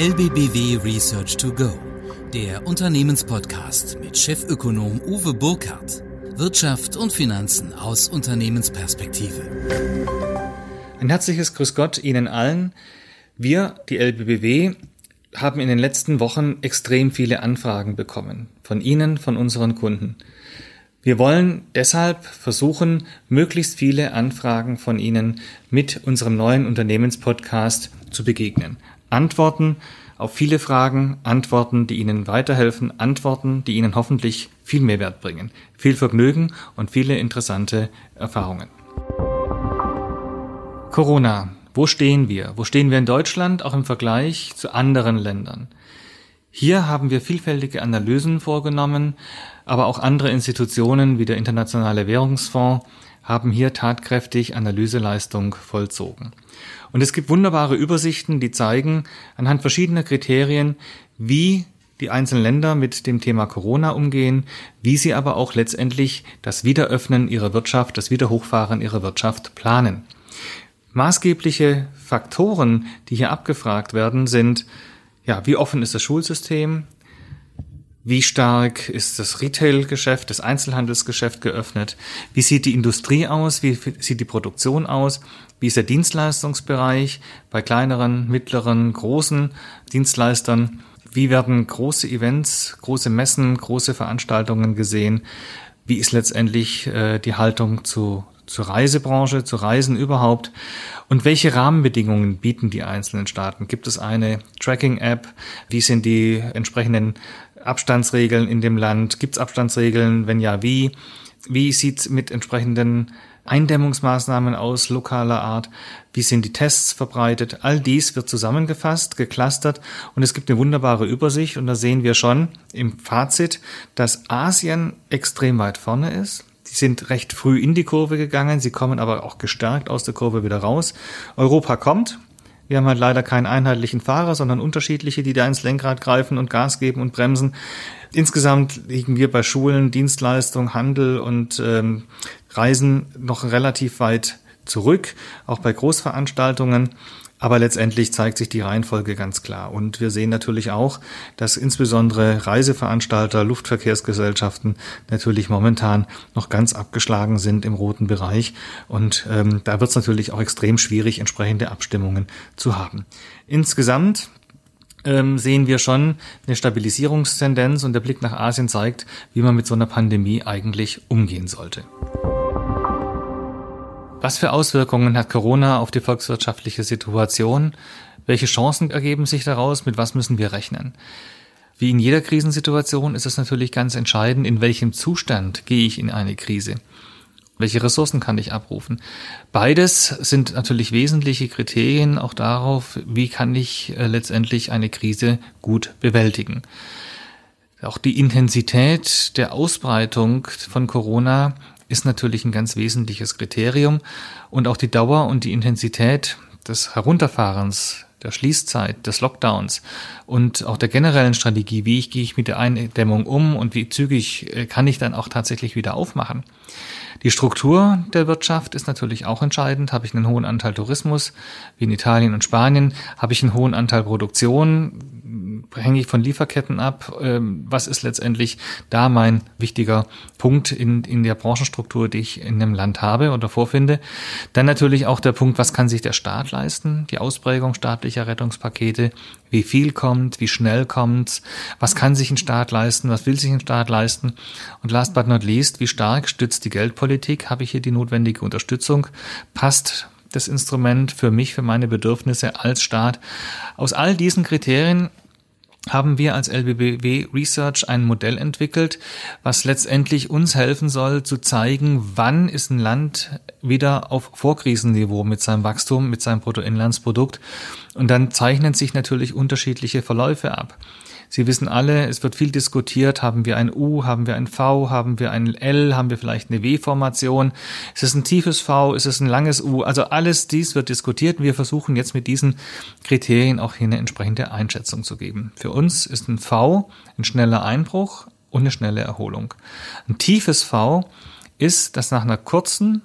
LBBW Research to Go, der Unternehmenspodcast mit Chefökonom Uwe Burkhardt. Wirtschaft und Finanzen aus Unternehmensperspektive. Ein herzliches Grüß Gott Ihnen allen. Wir, die LBBW, haben in den letzten Wochen extrem viele Anfragen bekommen. Von Ihnen, von unseren Kunden. Wir wollen deshalb versuchen, möglichst viele Anfragen von Ihnen mit unserem neuen Unternehmenspodcast zu begegnen. Antworten auf viele Fragen, Antworten, die Ihnen weiterhelfen, Antworten, die Ihnen hoffentlich viel Mehrwert bringen, viel Vergnügen und viele interessante Erfahrungen. Corona. Wo stehen wir? Wo stehen wir in Deutschland, auch im Vergleich zu anderen Ländern? Hier haben wir vielfältige Analysen vorgenommen, aber auch andere Institutionen wie der Internationale Währungsfonds haben hier tatkräftig Analyseleistung vollzogen. Und es gibt wunderbare Übersichten, die zeigen anhand verschiedener Kriterien, wie die einzelnen Länder mit dem Thema Corona umgehen, wie sie aber auch letztendlich das Wiederöffnen ihrer Wirtschaft, das Wiederhochfahren ihrer Wirtschaft planen. Maßgebliche Faktoren, die hier abgefragt werden, sind, ja, wie offen ist das Schulsystem? Wie stark ist das Retail-Geschäft, das Einzelhandelsgeschäft geöffnet? Wie sieht die Industrie aus? Wie sieht die Produktion aus? Wie ist der Dienstleistungsbereich bei kleineren, mittleren, großen Dienstleistern? Wie werden große Events, große Messen, große Veranstaltungen gesehen? Wie ist letztendlich äh, die Haltung zu, zur Reisebranche, zu Reisen überhaupt? Und welche Rahmenbedingungen bieten die einzelnen Staaten? Gibt es eine Tracking-App? Wie sind die entsprechenden Abstandsregeln in dem Land? Gibt es Abstandsregeln? Wenn ja, wie? Wie sieht es mit entsprechenden Eindämmungsmaßnahmen aus lokaler Art? Wie sind die Tests verbreitet? All dies wird zusammengefasst, geclustert und es gibt eine wunderbare Übersicht und da sehen wir schon im Fazit, dass Asien extrem weit vorne ist. Die sind recht früh in die Kurve gegangen, sie kommen aber auch gestärkt aus der Kurve wieder raus. Europa kommt, wir haben halt leider keinen einheitlichen Fahrer, sondern unterschiedliche, die da ins Lenkrad greifen und Gas geben und bremsen. Insgesamt liegen wir bei Schulen, Dienstleistung, Handel und ähm, Reisen noch relativ weit zurück, auch bei Großveranstaltungen. Aber letztendlich zeigt sich die Reihenfolge ganz klar. Und wir sehen natürlich auch, dass insbesondere Reiseveranstalter, Luftverkehrsgesellschaften natürlich momentan noch ganz abgeschlagen sind im roten Bereich. Und ähm, da wird es natürlich auch extrem schwierig, entsprechende Abstimmungen zu haben. Insgesamt ähm, sehen wir schon eine Stabilisierungstendenz und der Blick nach Asien zeigt, wie man mit so einer Pandemie eigentlich umgehen sollte. Was für Auswirkungen hat Corona auf die volkswirtschaftliche Situation? Welche Chancen ergeben sich daraus? Mit was müssen wir rechnen? Wie in jeder Krisensituation ist es natürlich ganz entscheidend, in welchem Zustand gehe ich in eine Krise. Welche Ressourcen kann ich abrufen? Beides sind natürlich wesentliche Kriterien auch darauf, wie kann ich äh, letztendlich eine Krise gut bewältigen. Auch die Intensität der Ausbreitung von Corona ist natürlich ein ganz wesentliches Kriterium und auch die Dauer und die Intensität des Herunterfahrens der Schließzeit, des Lockdowns und auch der generellen Strategie, wie ich gehe ich mit der Eindämmung um und wie zügig äh, kann ich dann auch tatsächlich wieder aufmachen. Die Struktur der Wirtschaft ist natürlich auch entscheidend. Habe ich einen hohen Anteil Tourismus, wie in Italien und Spanien? Habe ich einen hohen Anteil Produktion? Hänge ich von Lieferketten ab. Ähm, was ist letztendlich da mein wichtiger Punkt in, in der Branchenstruktur, die ich in dem Land habe oder vorfinde? Dann natürlich auch der Punkt, was kann sich der Staat leisten? Die Ausprägung staatlicher Rettungspakete. Wie viel kommt? Wie schnell kommt? Was kann sich ein Staat leisten? Was will sich ein Staat leisten? Und last but not least, wie stark stützt die Geldpolitik? Habe ich hier die notwendige Unterstützung? Passt das Instrument für mich, für meine Bedürfnisse als Staat. Aus all diesen Kriterien haben wir als LBBW Research ein Modell entwickelt, was letztendlich uns helfen soll zu zeigen, wann ist ein Land wieder auf Vorkrisenniveau mit seinem Wachstum, mit seinem Bruttoinlandsprodukt. Und dann zeichnen sich natürlich unterschiedliche Verläufe ab. Sie wissen alle, es wird viel diskutiert, haben wir ein U, haben wir ein V, haben wir ein L, haben wir vielleicht eine W-Formation, ist es ein tiefes V, ist es ein langes U, also alles dies wird diskutiert. Wir versuchen jetzt mit diesen Kriterien auch hier eine entsprechende Einschätzung zu geben. Für uns ist ein V ein schneller Einbruch und eine schnelle Erholung. Ein tiefes V ist, dass nach einer kurzen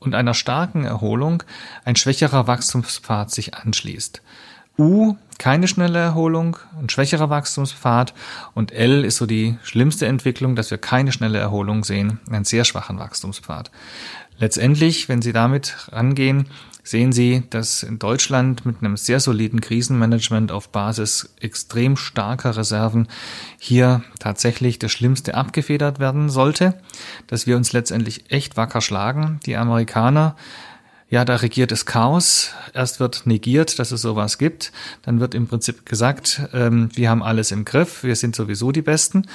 und einer starken Erholung ein schwächerer Wachstumspfad sich anschließt. U keine schnelle Erholung, ein schwächerer Wachstumspfad und L ist so die schlimmste Entwicklung, dass wir keine schnelle Erholung sehen, einen sehr schwachen Wachstumspfad. Letztendlich, wenn Sie damit rangehen, sehen Sie, dass in Deutschland mit einem sehr soliden Krisenmanagement auf Basis extrem starker Reserven hier tatsächlich das Schlimmste abgefedert werden sollte, dass wir uns letztendlich echt wacker schlagen. Die Amerikaner ja, da regiert es Chaos. Erst wird negiert, dass es sowas gibt. Dann wird im Prinzip gesagt, ähm, wir haben alles im Griff, wir sind sowieso die Besten.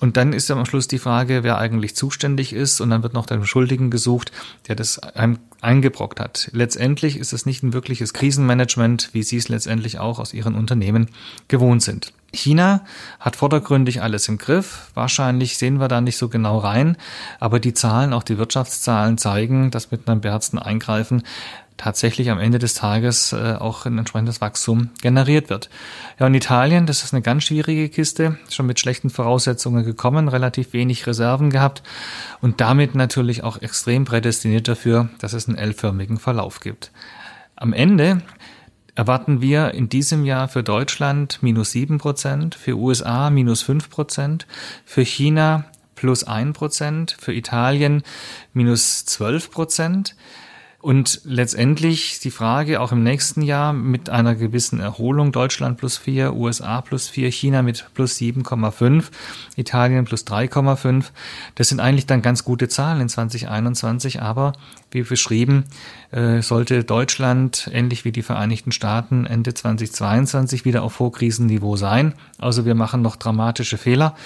Und dann ist am Schluss die Frage, wer eigentlich zuständig ist. Und dann wird noch der Schuldigen gesucht, der das einem eingebrockt hat. Letztendlich ist es nicht ein wirkliches Krisenmanagement, wie Sie es letztendlich auch aus Ihren Unternehmen gewohnt sind. China hat vordergründig alles im Griff. Wahrscheinlich sehen wir da nicht so genau rein, aber die Zahlen, auch die Wirtschaftszahlen zeigen, dass mit einem beherzten Eingreifen tatsächlich am Ende des Tages äh, auch ein entsprechendes Wachstum generiert wird. Ja, und Italien, das ist eine ganz schwierige Kiste, schon mit schlechten Voraussetzungen gekommen, relativ wenig Reserven gehabt und damit natürlich auch extrem prädestiniert dafür, dass es einen L-förmigen Verlauf gibt. Am Ende erwarten wir in diesem Jahr für Deutschland minus sieben Prozent, für USA minus fünf Prozent, für China plus ein Prozent, für Italien minus zwölf Prozent. Und letztendlich die Frage auch im nächsten Jahr mit einer gewissen Erholung, Deutschland plus vier, USA plus vier, China mit plus 7,5, Italien plus 3,5. Das sind eigentlich dann ganz gute Zahlen in 2021, aber wie beschrieben, äh, sollte Deutschland ähnlich wie die Vereinigten Staaten Ende 2022 wieder auf Vorkrisenniveau sein. Also wir machen noch dramatische Fehler.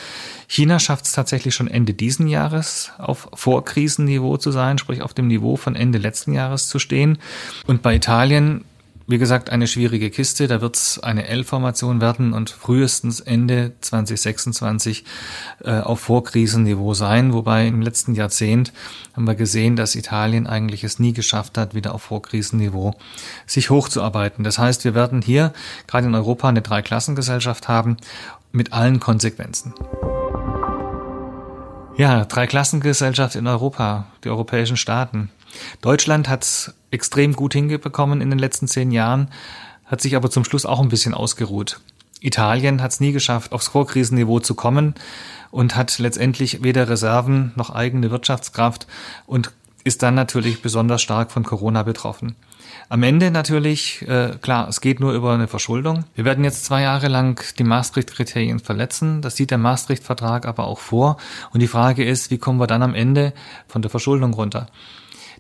China schafft es tatsächlich schon Ende diesen Jahres auf Vorkrisenniveau zu sein, sprich auf dem Niveau von Ende letzten Jahres zu stehen. Und bei Italien wie gesagt, eine schwierige Kiste. Da wird es eine L-Formation werden und frühestens Ende 2026 äh, auf Vorkrisenniveau sein. Wobei im letzten Jahrzehnt haben wir gesehen, dass Italien eigentlich es nie geschafft hat, wieder auf Vorkrisenniveau sich hochzuarbeiten. Das heißt, wir werden hier gerade in Europa eine Dreiklassengesellschaft haben mit allen Konsequenzen. Ja, Dreiklassengesellschaft in Europa, die europäischen Staaten. Deutschland hat es extrem gut hingebekommen in den letzten zehn Jahren, hat sich aber zum Schluss auch ein bisschen ausgeruht. Italien hat es nie geschafft, aufs Vorkrisenniveau zu kommen und hat letztendlich weder Reserven noch eigene Wirtschaftskraft und ist dann natürlich besonders stark von Corona betroffen. Am Ende natürlich, äh, klar, es geht nur über eine Verschuldung. Wir werden jetzt zwei Jahre lang die Maastricht-Kriterien verletzen. Das sieht der Maastricht-Vertrag aber auch vor. Und die Frage ist, wie kommen wir dann am Ende von der Verschuldung runter?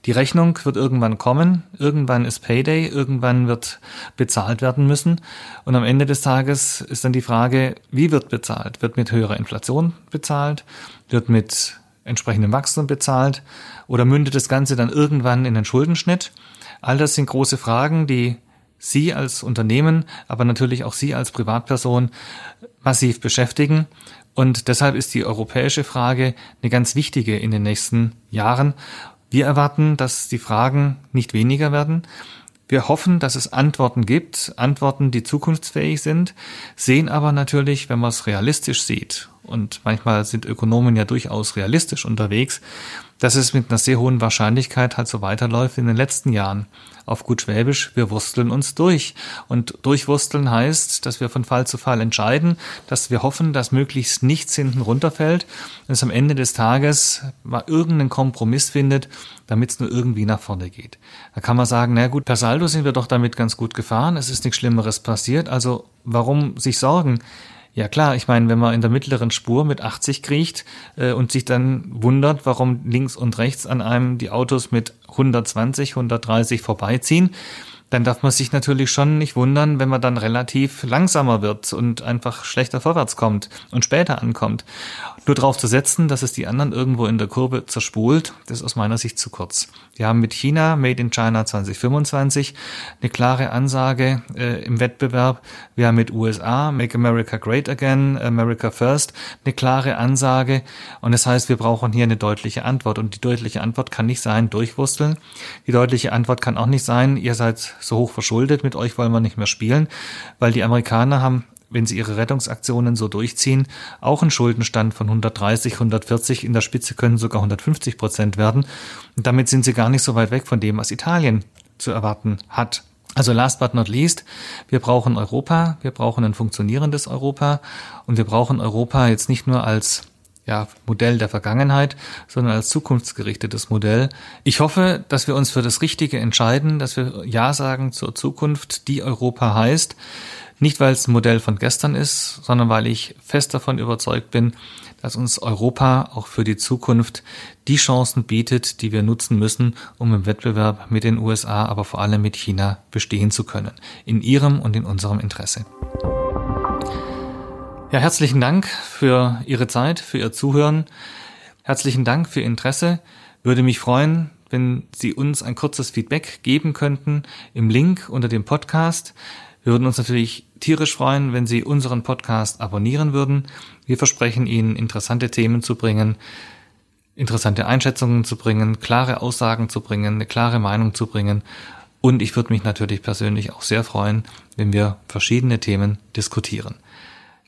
Die Rechnung wird irgendwann kommen, irgendwann ist Payday, irgendwann wird bezahlt werden müssen. Und am Ende des Tages ist dann die Frage, wie wird bezahlt? Wird mit höherer Inflation bezahlt? Wird mit entsprechendem Wachstum bezahlt? Oder mündet das Ganze dann irgendwann in den Schuldenschnitt? All das sind große Fragen, die Sie als Unternehmen, aber natürlich auch Sie als Privatperson massiv beschäftigen. Und deshalb ist die europäische Frage eine ganz wichtige in den nächsten Jahren. Wir erwarten, dass die Fragen nicht weniger werden. Wir hoffen, dass es Antworten gibt, Antworten, die zukunftsfähig sind, sehen aber natürlich, wenn man es realistisch sieht, und manchmal sind Ökonomen ja durchaus realistisch unterwegs, dass es mit einer sehr hohen Wahrscheinlichkeit halt so weiterläuft in den letzten Jahren. Auf gut Schwäbisch, wir wursteln uns durch. Und durchwursteln heißt, dass wir von Fall zu Fall entscheiden, dass wir hoffen, dass möglichst nichts hinten runterfällt und es am Ende des Tages mal irgendeinen Kompromiss findet, damit es nur irgendwie nach vorne geht. Da kann man sagen, na gut, per Saldo sind wir doch damit ganz gut gefahren, es ist nichts Schlimmeres passiert, also warum sich sorgen? Ja klar, ich meine, wenn man in der mittleren Spur mit 80 kriecht äh, und sich dann wundert, warum links und rechts an einem die Autos mit 120, 130 vorbeiziehen, dann darf man sich natürlich schon nicht wundern, wenn man dann relativ langsamer wird und einfach schlechter vorwärts kommt und später ankommt. Nur darauf zu setzen, dass es die anderen irgendwo in der Kurve zerspult, das ist aus meiner Sicht zu kurz. Wir haben mit China Made in China 2025 eine klare Ansage äh, im Wettbewerb. Wir haben mit USA Make America Great Again, America First eine klare Ansage. Und das heißt, wir brauchen hier eine deutliche Antwort. Und die deutliche Antwort kann nicht sein, durchwursteln. Die deutliche Antwort kann auch nicht sein, ihr seid so hoch verschuldet, mit euch wollen wir nicht mehr spielen, weil die Amerikaner haben wenn sie ihre Rettungsaktionen so durchziehen, auch einen Schuldenstand von 130, 140, in der Spitze können sogar 150 Prozent werden. Und damit sind sie gar nicht so weit weg von dem, was Italien zu erwarten hat. Also last but not least, wir brauchen Europa, wir brauchen ein funktionierendes Europa und wir brauchen Europa jetzt nicht nur als ja, Modell der Vergangenheit, sondern als zukunftsgerichtetes Modell. Ich hoffe, dass wir uns für das Richtige entscheiden, dass wir Ja sagen zur Zukunft, die Europa heißt. Nicht, weil es ein Modell von gestern ist, sondern weil ich fest davon überzeugt bin, dass uns Europa auch für die Zukunft die Chancen bietet, die wir nutzen müssen, um im Wettbewerb mit den USA, aber vor allem mit China bestehen zu können. In ihrem und in unserem Interesse. Ja, herzlichen Dank für Ihre Zeit, für Ihr Zuhören. Herzlichen Dank für Ihr Interesse. Würde mich freuen, wenn Sie uns ein kurzes Feedback geben könnten im Link unter dem Podcast. Wir würden uns natürlich tierisch freuen, wenn Sie unseren Podcast abonnieren würden. Wir versprechen Ihnen, interessante Themen zu bringen, interessante Einschätzungen zu bringen, klare Aussagen zu bringen, eine klare Meinung zu bringen. Und ich würde mich natürlich persönlich auch sehr freuen, wenn wir verschiedene Themen diskutieren.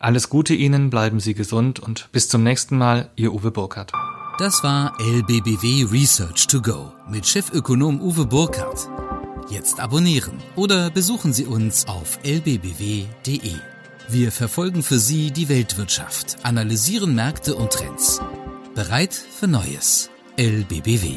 Alles Gute Ihnen, bleiben Sie gesund und bis zum nächsten Mal, Ihr Uwe Burkhardt. Das war LBBW Research to Go mit Chefökonom Uwe Burkhardt. Jetzt abonnieren oder besuchen Sie uns auf lbbw.de. Wir verfolgen für Sie die Weltwirtschaft, analysieren Märkte und Trends. Bereit für Neues. LBBW.